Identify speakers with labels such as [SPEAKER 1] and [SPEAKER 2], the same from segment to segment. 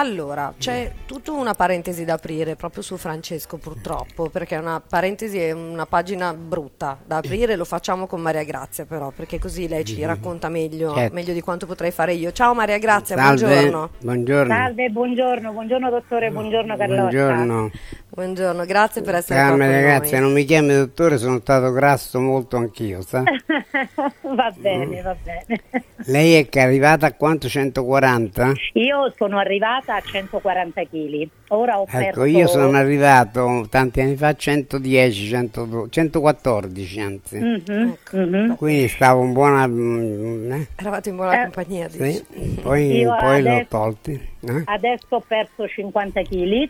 [SPEAKER 1] Allora, c'è tutta una parentesi da aprire proprio su Francesco purtroppo, perché è una parentesi è una pagina brutta da aprire, lo facciamo con Maria Grazia però, perché così lei ci racconta meglio,
[SPEAKER 2] Certo.
[SPEAKER 1] meglio di quanto potrei fare io. Ciao Maria Grazia,
[SPEAKER 2] Salve,
[SPEAKER 1] buongiorno.
[SPEAKER 2] buongiorno.
[SPEAKER 3] Salve, buongiorno, buongiorno dottore, buongiorno Carlotta.
[SPEAKER 2] Buongiorno.
[SPEAKER 1] Buongiorno, grazie per essere
[SPEAKER 2] Ah,
[SPEAKER 1] qua
[SPEAKER 2] ragazzi,
[SPEAKER 1] noi.
[SPEAKER 2] non mi chiami dottore, sono stato grasso molto anch'io, sa?
[SPEAKER 3] va bene, va bene.
[SPEAKER 2] Lei è che è arrivata a quanto? 140?
[SPEAKER 3] Io sono arrivata a 140 kg, ora ho
[SPEAKER 2] Ecco,
[SPEAKER 3] perso...
[SPEAKER 2] io sono arrivato tanti anni fa a 110, 112, 114 anzi.
[SPEAKER 3] Mhm,
[SPEAKER 1] Ecco.
[SPEAKER 3] mhm.
[SPEAKER 2] Quindi stavo in buona... mm, eh?
[SPEAKER 1] Eravate in buona
[SPEAKER 3] Eh,
[SPEAKER 1] compagnia, dici?
[SPEAKER 2] Sì, poi, poi l'ho
[SPEAKER 3] adesso-
[SPEAKER 2] tolti. eh?
[SPEAKER 3] Adesso ho perso 50 kg,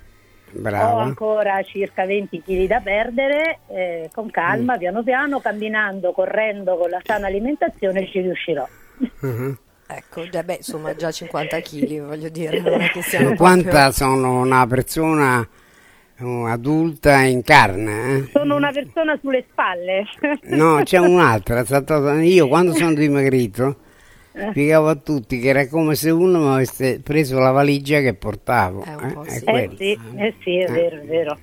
[SPEAKER 3] ho
[SPEAKER 2] Brava.
[SPEAKER 3] ancora circa 20 kg da perdere, eh, con
[SPEAKER 2] Mm.
[SPEAKER 3] calma, piano piano, camminando, correndo con la sana alimentazione ci riuscirò.
[SPEAKER 1] Ecco, già, beh, insomma, già 50 kg, voglio dire, non è che siano
[SPEAKER 2] 50
[SPEAKER 1] proprio...
[SPEAKER 2] sono una persona adulta in carne, eh?
[SPEAKER 3] Sono una persona sulle spalle.
[SPEAKER 2] No, c'è un'altra. Io quando sono dimagrito
[SPEAKER 3] Eh.
[SPEAKER 2] spiegavo a tutti che era come se uno mi avesse preso la valigia che portavo.
[SPEAKER 1] Eh, un po'
[SPEAKER 2] eh,
[SPEAKER 1] sì.
[SPEAKER 2] è
[SPEAKER 3] Eh
[SPEAKER 2] quello.
[SPEAKER 3] sì, eh sì, è vero, è vero,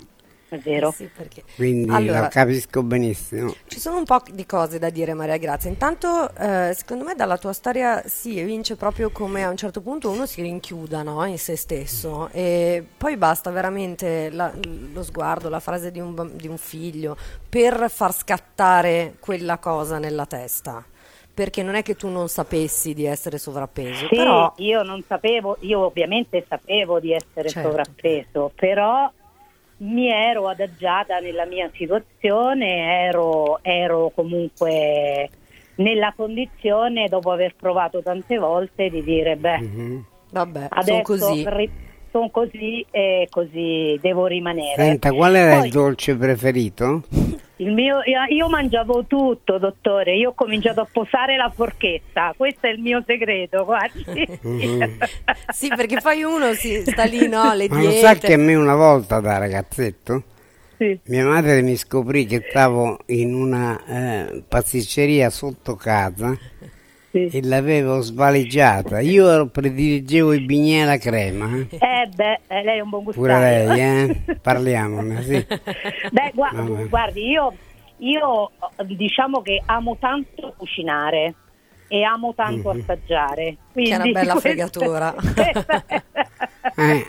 [SPEAKER 3] è vero.
[SPEAKER 1] Sì, perché...
[SPEAKER 2] Quindi
[SPEAKER 1] Allora,
[SPEAKER 2] lo capisco benissimo.
[SPEAKER 1] Ci sono un po' di cose da dire Maria Grazia. Intanto, eh, secondo me dalla tua storia si evince proprio come a un certo punto uno si rinchiuda no, in se stesso e poi basta veramente la- lo sguardo, la frase di un, di un figlio per far scattare quella cosa nella testa. Perché non è che tu non sapessi di essere sovrappeso,
[SPEAKER 3] Sì,
[SPEAKER 1] però
[SPEAKER 3] io non sapevo, io ovviamente sapevo di essere
[SPEAKER 1] Certo.
[SPEAKER 3] sovrappeso, però mi ero adagiata nella mia situazione, ero, ero comunque nella condizione, dopo aver provato tante volte, di dire, beh,
[SPEAKER 2] Mhm.
[SPEAKER 1] vabbè, sono
[SPEAKER 3] adesso
[SPEAKER 1] così.
[SPEAKER 3] ri- sono così e così devo rimanere.
[SPEAKER 2] Senta, qual era
[SPEAKER 3] Poi-
[SPEAKER 2] il dolce preferito?
[SPEAKER 3] Il mio, io, io mangiavo tutto, dottore. Io ho cominciato a posare la forchetta. Questo è il mio segreto, guardi.
[SPEAKER 2] Mhm.
[SPEAKER 1] Sì, perché poi uno si sta lì, no, le
[SPEAKER 2] Ma lo sa
[SPEAKER 1] diete.
[SPEAKER 2] che a me una volta da ragazzetto
[SPEAKER 3] Sì.
[SPEAKER 2] mia madre mi scoprì che stavo in una eh, pasticceria sotto casa
[SPEAKER 3] Sì.
[SPEAKER 2] e l'avevo svaligiata. Io ero- prediligevo i bignè alla crema. eh.
[SPEAKER 3] Eh beh, eh, lei è un buon gustaio.
[SPEAKER 2] Pure lei, eh? Parliamone, sì.
[SPEAKER 3] Beh,
[SPEAKER 2] Vabbè.
[SPEAKER 3] guardi, io, io diciamo che amo tanto cucinare e amo tanto
[SPEAKER 2] Mhm.
[SPEAKER 3] assaggiare.
[SPEAKER 1] Che è una
[SPEAKER 3] Quindi
[SPEAKER 1] bella
[SPEAKER 3] questa-
[SPEAKER 1] fregatura.
[SPEAKER 2] Eh,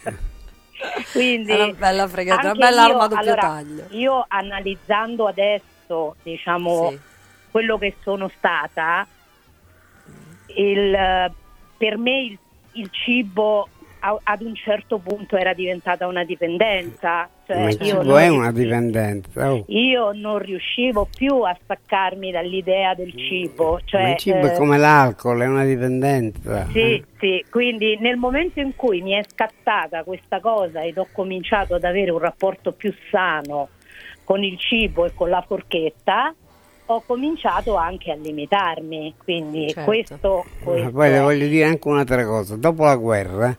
[SPEAKER 3] Quindi,
[SPEAKER 1] È una bella fregatura, una bella
[SPEAKER 3] io-
[SPEAKER 1] arma a doppio
[SPEAKER 3] allora,
[SPEAKER 1] taglio.
[SPEAKER 3] Io analizzando adesso, diciamo,
[SPEAKER 1] Sì.
[SPEAKER 3] quello che sono stata, il, per me il, il cibo a- ad un certo punto era diventata una dipendenza. Cioè
[SPEAKER 2] ma il
[SPEAKER 3] io,
[SPEAKER 2] cibo è
[SPEAKER 3] non,
[SPEAKER 2] una dipendenza. oh.
[SPEAKER 3] io non riuscivo più a staccarmi dall'idea del cibo. Cioè,
[SPEAKER 2] il cibo è
[SPEAKER 3] eh,
[SPEAKER 2] come l'alcol, è una dipendenza.
[SPEAKER 3] sì,
[SPEAKER 2] eh.
[SPEAKER 3] sì, quindi nel momento in cui mi è scattata questa cosa ed ho cominciato ad avere un rapporto più sano con il cibo e con la forchetta, ho cominciato anche a limitarmi. Quindi
[SPEAKER 1] Certo.
[SPEAKER 3] questo,
[SPEAKER 2] Ma
[SPEAKER 3] questo
[SPEAKER 2] poi le voglio dire anche un'altra cosa. Dopo la guerra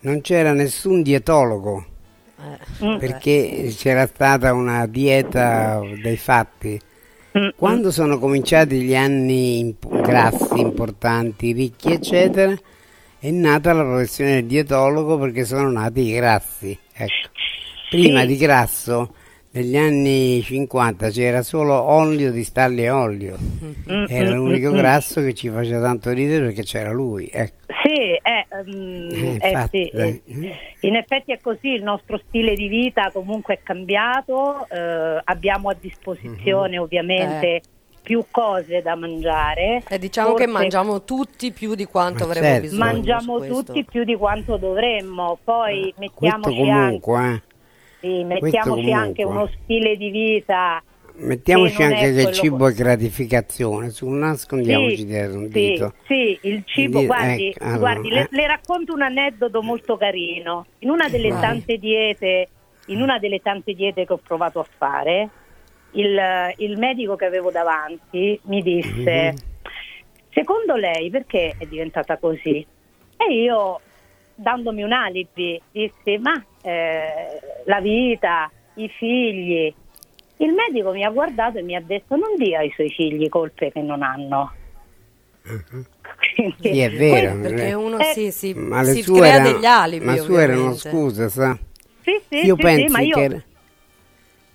[SPEAKER 2] non c'era nessun dietologo
[SPEAKER 1] Eh,
[SPEAKER 2] perché c'era stata una dieta dei fatti.
[SPEAKER 3] mm,
[SPEAKER 2] Quando sono cominciati gli anni imp- grassi, importanti, ricchi, eccetera, è nata la professione del dietologo perché sono nati i grassi. Ecco. Prima di grasso, negli anni 50, c'era solo olio di stalle e olio.
[SPEAKER 3] mm,
[SPEAKER 2] Era
[SPEAKER 3] mm,
[SPEAKER 2] l'unico
[SPEAKER 3] mm, mm.
[SPEAKER 2] grasso che ci faceva tanto ridere perché c'era lui. Ecco.
[SPEAKER 3] Sì, eh, mm,
[SPEAKER 2] Eh,
[SPEAKER 3] eh, sì,
[SPEAKER 2] eh.
[SPEAKER 3] eh. in effetti è così, il nostro stile di vita comunque è cambiato, eh, abbiamo a disposizione
[SPEAKER 2] Mhm.
[SPEAKER 3] ovviamente più cose da mangiare.
[SPEAKER 1] E diciamo che
[SPEAKER 3] Forse
[SPEAKER 1] mangiamo tutti più di quanto avremmo
[SPEAKER 2] certo.
[SPEAKER 1] bisogno.
[SPEAKER 3] mangiamo tutti più di quanto dovremmo, poi mettiamoci, anche,
[SPEAKER 2] comunque, eh.
[SPEAKER 3] Sì, mettiamoci anche uno stile di vita.
[SPEAKER 2] Mettiamoci anche che il cibo è gratificazione, su non nascondiamoci
[SPEAKER 3] Sì,
[SPEAKER 2] dietro un
[SPEAKER 3] sì,
[SPEAKER 2] dito.
[SPEAKER 3] sì, il cibo, guardi,
[SPEAKER 2] ecco, allora,
[SPEAKER 3] guardi, le,
[SPEAKER 2] eh.
[SPEAKER 3] le racconto un aneddoto molto carino. In una delle
[SPEAKER 2] Vai.
[SPEAKER 3] tante diete, in una delle tante diete che ho provato a fare, il, il medico che avevo davanti mi disse:
[SPEAKER 2] Mhm.
[SPEAKER 3] Secondo lei perché è diventata così? E io, dandomi un alibi, dissi: Ma eh, la vita, i figli. Il medico mi ha guardato e mi ha detto: Non dia ai suoi figli colpe che non hanno. Quindi,
[SPEAKER 2] Sì, è vero.
[SPEAKER 1] Perché uno
[SPEAKER 3] Eh,
[SPEAKER 1] sì, si,
[SPEAKER 2] Ma le
[SPEAKER 1] si
[SPEAKER 2] sue
[SPEAKER 1] crea
[SPEAKER 2] erano-
[SPEAKER 1] degli alibi.
[SPEAKER 2] ma sue erano scuse, sa?
[SPEAKER 3] Sì, sì,
[SPEAKER 2] io
[SPEAKER 3] sì,
[SPEAKER 2] penso
[SPEAKER 3] sì, ma io,
[SPEAKER 2] che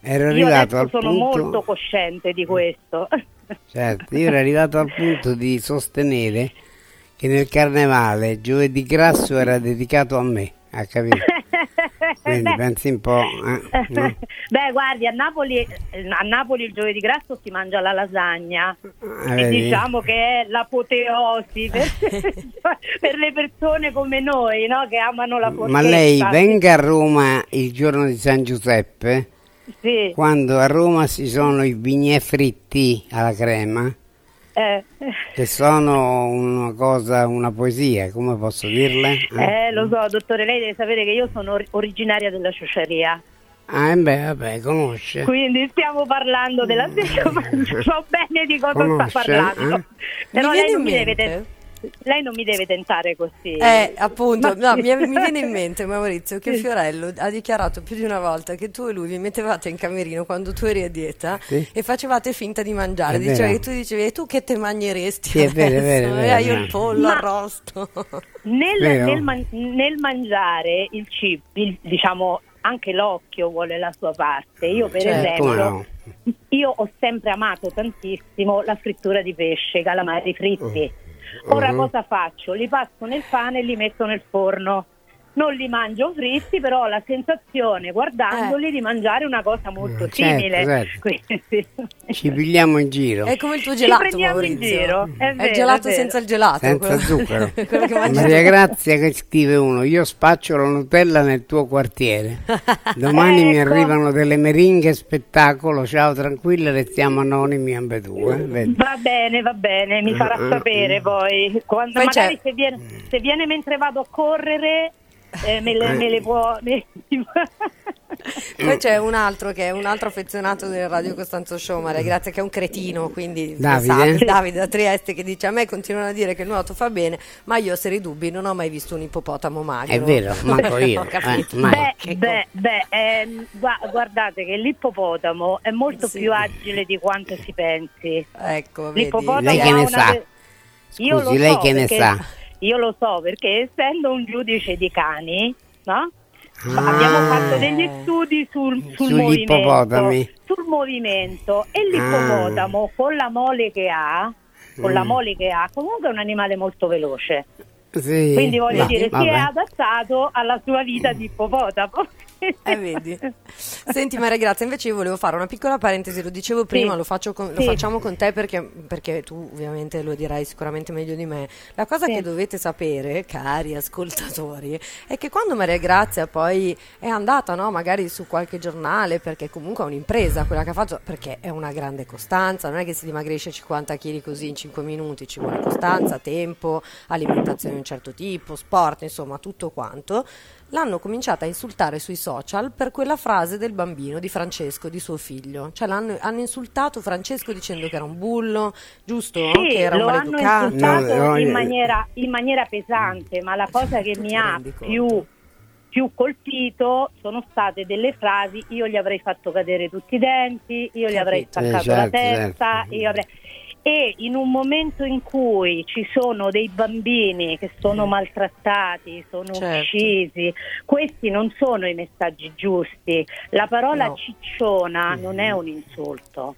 [SPEAKER 2] era- arrivato al
[SPEAKER 3] sono molto
[SPEAKER 2] punto,
[SPEAKER 3] cosciente di questo.
[SPEAKER 2] certo, io ero arrivato al punto di sostenere che nel carnevale giovedì grasso era dedicato a me, ha capito? Quindi pensi un po', eh, no?
[SPEAKER 3] Beh, guardi, a Napoli, a Napoli il giovedì grasso si mangia la lasagna.
[SPEAKER 2] Ah,
[SPEAKER 3] E diciamo che è l'apoteosi per, per le persone come noi, no? Che amano la forchetta.
[SPEAKER 2] Ma lei venga a Roma il giorno di San Giuseppe,
[SPEAKER 3] Sì,
[SPEAKER 2] quando a Roma ci sono i bignè fritti alla crema,
[SPEAKER 3] eh,
[SPEAKER 2] che sono una cosa, una poesia, come posso dirle?
[SPEAKER 3] eh, lo so, dottore, lei deve sapere che io sono or- originaria della ciociaria.
[SPEAKER 2] Ah, eh beh, vabbè, conosce.
[SPEAKER 3] Quindi stiamo parlando della stessa, ma so bene di cosa
[SPEAKER 2] Conosce,
[SPEAKER 3] sta parlando.
[SPEAKER 2] eh?
[SPEAKER 3] Però
[SPEAKER 1] Mi
[SPEAKER 3] lei non mi, deve lei non mi deve tentare così.
[SPEAKER 1] Eh, appunto,
[SPEAKER 3] Ma
[SPEAKER 1] no, mi, mi viene in mente Maurizio che
[SPEAKER 3] Sì.
[SPEAKER 1] Fiorello ha dichiarato più di una volta che tu e lui vi mettevate in camerino quando tu eri a dieta
[SPEAKER 2] Sì.
[SPEAKER 1] e facevate finta di mangiare.
[SPEAKER 2] È
[SPEAKER 1] Diceva
[SPEAKER 2] vero.
[SPEAKER 1] che tu dicevi, e tu che te mangeresti
[SPEAKER 2] Sì, è vero, è vero, è vero,
[SPEAKER 1] io il pollo
[SPEAKER 3] Ma-
[SPEAKER 1] arrosto.
[SPEAKER 3] Nel, nel man- nel mangiare il cibo, il- diciamo anche l'occhio vuole la sua parte. Io per
[SPEAKER 1] Certo.
[SPEAKER 3] Esempio,
[SPEAKER 2] no?
[SPEAKER 3] io ho sempre amato tantissimo la frittura di pesce, i calamari fritti.
[SPEAKER 2] Oh.
[SPEAKER 3] Ora
[SPEAKER 2] Mhm.
[SPEAKER 3] cosa faccio? Li passo nel pane e li metto nel forno. Non li mangio fritti, però ho la sensazione, guardandoli, di mangiare una cosa molto
[SPEAKER 2] Eh, certo,
[SPEAKER 3] simile.
[SPEAKER 2] certo.
[SPEAKER 3] Quindi, sì.
[SPEAKER 2] Ci pigliamo in giro.
[SPEAKER 1] È come il tuo
[SPEAKER 3] Ci
[SPEAKER 1] gelato,
[SPEAKER 3] prendiamo in
[SPEAKER 1] Maurizio.
[SPEAKER 3] giro, è
[SPEAKER 1] il
[SPEAKER 3] vero,
[SPEAKER 1] gelato
[SPEAKER 3] è
[SPEAKER 1] senza il gelato.
[SPEAKER 2] Senza
[SPEAKER 1] quello-
[SPEAKER 2] zucchero.
[SPEAKER 1] quello che mangi
[SPEAKER 2] Maria. Grazia che scrive uno, io spaccio la Nutella nel tuo quartiere. Domani mi
[SPEAKER 3] Ecco.
[SPEAKER 2] arrivano delle meringhe spettacolo, ciao tranquilla, restiamo anonimi ambedue. vedi?
[SPEAKER 3] Va bene, va bene, mi farà
[SPEAKER 2] Mm, mm,
[SPEAKER 3] sapere
[SPEAKER 2] mm.
[SPEAKER 3] poi. Quando, magari se viene, se viene mentre vado a correre, eh, me, le, me le può. me-
[SPEAKER 1] Poi c'è un altro che è un altro affezionato del Radio Costanzo Show, Maria Grazia, che è un cretino, quindi
[SPEAKER 2] Davide?
[SPEAKER 1] sa- Davide da Trieste che dice a me continuano a dire che il nuoto fa bene, ma io ho seri dubbi, non ho mai visto un ippopotamo magro.
[SPEAKER 2] È vero, manco io. Eh.
[SPEAKER 3] Beh,
[SPEAKER 1] Che
[SPEAKER 3] beh, beh, ehm, gua- guardate che l'ippopotamo è molto
[SPEAKER 1] Sì.
[SPEAKER 3] più agile di quanto si pensi.
[SPEAKER 1] Ecco, vedi.
[SPEAKER 3] L'ippopotamo
[SPEAKER 2] Lei che ne
[SPEAKER 3] una
[SPEAKER 2] sa?
[SPEAKER 3] ve- Io lo
[SPEAKER 2] Scusi, lei
[SPEAKER 3] so
[SPEAKER 2] che ne
[SPEAKER 3] perché-
[SPEAKER 2] sa?
[SPEAKER 3] Io lo so perché essendo un giudice di cani, no?
[SPEAKER 2] Ah.
[SPEAKER 3] Abbiamo fatto degli studi sul, sul movimento, sul movimento e l'ippopotamo con la mole che ha, con la
[SPEAKER 2] Mm.
[SPEAKER 3] mole che ha, comunque è un animale molto veloce.
[SPEAKER 2] Sì,
[SPEAKER 3] Quindi voglio
[SPEAKER 2] va-
[SPEAKER 3] dire, si
[SPEAKER 2] vabbè.
[SPEAKER 3] è adattato alla sua vita di ippopotamo.
[SPEAKER 1] Eh, vedi. Senti Maria Grazia, invece io volevo fare una piccola parentesi, lo dicevo prima,
[SPEAKER 3] Sì.
[SPEAKER 1] lo, con- lo
[SPEAKER 3] Sì.
[SPEAKER 1] facciamo con te perché, perché tu ovviamente lo dirai sicuramente meglio di me. La cosa
[SPEAKER 3] Sì.
[SPEAKER 1] che dovete sapere, cari ascoltatori, è che quando Maria Grazia poi è andata no, magari su qualche giornale, perché comunque è un'impresa quella che ha fatto, perché è una grande costanza, non è che si dimagrisce 50 kg così in 5 minuti, ci vuole costanza, tempo, alimentazione di un certo tipo, sport, insomma tutto quanto l'hanno cominciata a insultare sui social per quella frase del bambino di Francesco, di suo figlio. Cioè l'hanno, hanno insultato Francesco dicendo che era un bullo, giusto?
[SPEAKER 3] Sì,
[SPEAKER 1] che era un
[SPEAKER 3] lo hanno
[SPEAKER 1] maleducato.
[SPEAKER 3] insultato
[SPEAKER 2] No, no,
[SPEAKER 3] in, maniera, in maniera pesante, ma la cosa che mi ha più, più colpito sono state delle frasi io gli avrei fatto cadere tutti i denti, io gli avrei staccato
[SPEAKER 2] Eh,
[SPEAKER 3] la
[SPEAKER 2] certo,
[SPEAKER 3] testa,
[SPEAKER 2] certo.
[SPEAKER 3] io avrei... E in un momento in cui ci sono dei bambini che sono maltrattati, sono
[SPEAKER 1] Certo.
[SPEAKER 3] uccisi, questi non sono i messaggi giusti. La parola
[SPEAKER 1] No.
[SPEAKER 3] cicciona non è un insulto.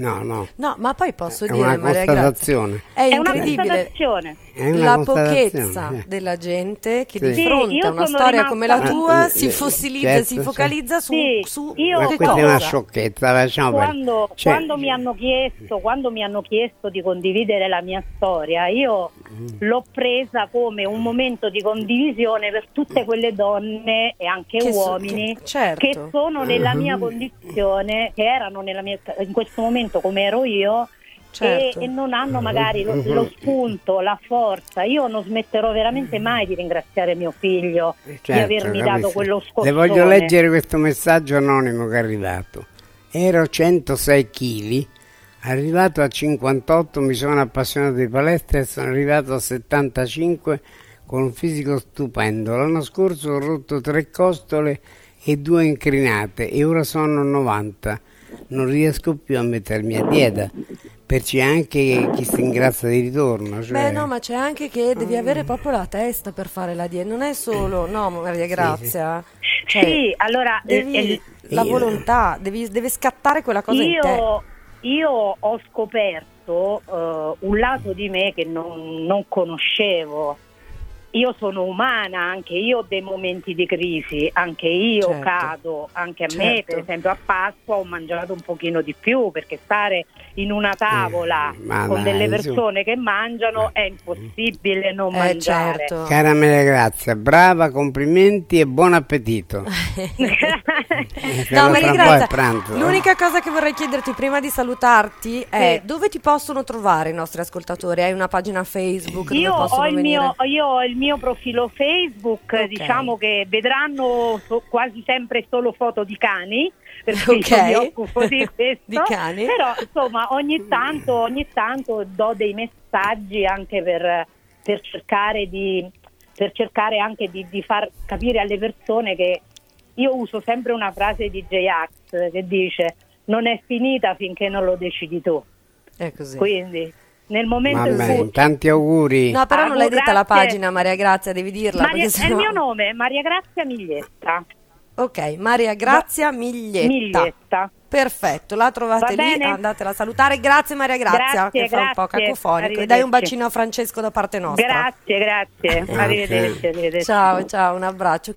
[SPEAKER 2] No, no,
[SPEAKER 1] No, ma poi posso
[SPEAKER 2] è
[SPEAKER 1] dire,
[SPEAKER 2] una
[SPEAKER 1] Maria Grazia, è
[SPEAKER 3] È una
[SPEAKER 1] incredibile
[SPEAKER 3] constatazione.
[SPEAKER 2] È una
[SPEAKER 1] la pochezza
[SPEAKER 2] eh.
[SPEAKER 1] della gente che
[SPEAKER 2] Sì.
[SPEAKER 1] di
[SPEAKER 3] Sì,
[SPEAKER 1] fronte
[SPEAKER 3] io
[SPEAKER 1] a una storia come la
[SPEAKER 3] rimasta-
[SPEAKER 1] tua
[SPEAKER 2] Eh,
[SPEAKER 1] si
[SPEAKER 2] eh,
[SPEAKER 1] fossilizza,
[SPEAKER 2] certo,
[SPEAKER 1] si
[SPEAKER 2] certo.
[SPEAKER 1] focalizza su,
[SPEAKER 3] Sì,
[SPEAKER 1] su
[SPEAKER 3] io-
[SPEAKER 2] Ma questa è
[SPEAKER 1] cosa?
[SPEAKER 2] una sciocchezza, lasciamo perdere.
[SPEAKER 3] Quando,
[SPEAKER 2] Cioè,
[SPEAKER 3] quando mi hanno chiesto, quando mi hanno chiesto di condividere la mia storia, io
[SPEAKER 2] Mm.
[SPEAKER 3] l'ho presa come un momento di condivisione per tutte quelle donne e anche
[SPEAKER 1] Che so-
[SPEAKER 3] uomini
[SPEAKER 1] che- certo.
[SPEAKER 3] che sono nella mia
[SPEAKER 2] Mhm.
[SPEAKER 3] condizione, che erano nella mia, in questo momento come ero io.
[SPEAKER 1] Certo.
[SPEAKER 3] E, e non hanno magari lo, lo spunto, la forza. Io non smetterò veramente mai di ringraziare mio figlio di
[SPEAKER 2] certo,
[SPEAKER 3] avermi dato quello scossone.
[SPEAKER 2] Le voglio leggere questo messaggio anonimo che è arrivato. Ero 106 kg, arrivato a 58 mi sono appassionato di palestra e sono arrivato a 75 con un fisico stupendo. L'anno scorso ho rotto tre costole e due incrinate e ora sono 90. Non riesco più a mettermi a dieta Perciò anche chi si ingrazia di ritorno. Cioè...
[SPEAKER 1] Beh, no, ma c'è anche che devi avere proprio la testa per fare la dieta. Non è solo, no, Maria Grazia. Cioè,
[SPEAKER 3] sì, allora
[SPEAKER 1] devi,
[SPEAKER 3] eh,
[SPEAKER 1] la volontà, devi, deve scattare quella cosa in te.
[SPEAKER 3] io, io ho scoperto eh, un lato di me che non, non conoscevo. Io sono umana, anche io ho dei momenti di crisi, anche io
[SPEAKER 1] Certo.
[SPEAKER 3] cado, anche a me
[SPEAKER 1] Certo.
[SPEAKER 3] per esempio a Pasqua ho mangiato un pochino di più perché stare in una tavola
[SPEAKER 2] Eh,
[SPEAKER 3] con
[SPEAKER 2] dai,
[SPEAKER 3] delle
[SPEAKER 2] su.
[SPEAKER 3] persone che mangiano è impossibile non
[SPEAKER 1] Eh,
[SPEAKER 3] mangiare.
[SPEAKER 1] certo.
[SPEAKER 2] Cara Maria Grazia, brava, complimenti e buon appetito. Eh,
[SPEAKER 1] No, Maria Grazia,
[SPEAKER 2] pranzo.
[SPEAKER 1] l'unica cosa che vorrei chiederti prima di salutarti è
[SPEAKER 3] Sì.
[SPEAKER 1] dove ti possono trovare i nostri ascoltatori? Hai una pagina Facebook
[SPEAKER 3] Io
[SPEAKER 1] dove possono
[SPEAKER 3] ho, il
[SPEAKER 1] venire?
[SPEAKER 3] mio, io ho il mio profilo Facebook,
[SPEAKER 1] Ok.
[SPEAKER 3] diciamo che vedranno so- quasi sempre solo foto di cani, perché
[SPEAKER 1] Ok.
[SPEAKER 3] io mi occupo di questo.
[SPEAKER 1] Di cani.
[SPEAKER 3] Però insomma ogni tanto, ogni tanto do dei messaggi anche per, per cercare di per cercare anche di, di far capire alle persone che io uso sempre una frase di J-Ax che dice non è finita finché non lo decidi tu.
[SPEAKER 1] È così.
[SPEAKER 3] Quindi nel momento in
[SPEAKER 2] Vabbè,
[SPEAKER 3] cui
[SPEAKER 2] tanti auguri.
[SPEAKER 1] No, però non
[SPEAKER 3] Ah,
[SPEAKER 1] l'hai detta la
[SPEAKER 3] grazie.
[SPEAKER 1] pagina, Maria Grazia, devi dirla.
[SPEAKER 3] Maria-
[SPEAKER 1] perché
[SPEAKER 3] è il
[SPEAKER 1] sennò-
[SPEAKER 3] mio nome, Maria Grazia Miglietta.
[SPEAKER 1] Ok, Maria Grazia Miglietta.
[SPEAKER 3] Miglietta.
[SPEAKER 1] Perfetto, la trovate
[SPEAKER 3] Va
[SPEAKER 1] lì, andatela a salutare. Grazie Maria Grazia,
[SPEAKER 3] Grazie,
[SPEAKER 1] che fa un po'
[SPEAKER 3] grazie.
[SPEAKER 1] cacofonico. E dai un bacino a Francesco da parte nostra.
[SPEAKER 3] Grazie, grazie. Arrivederci, arrivederci.
[SPEAKER 1] Ciao, ciao, un abbraccio.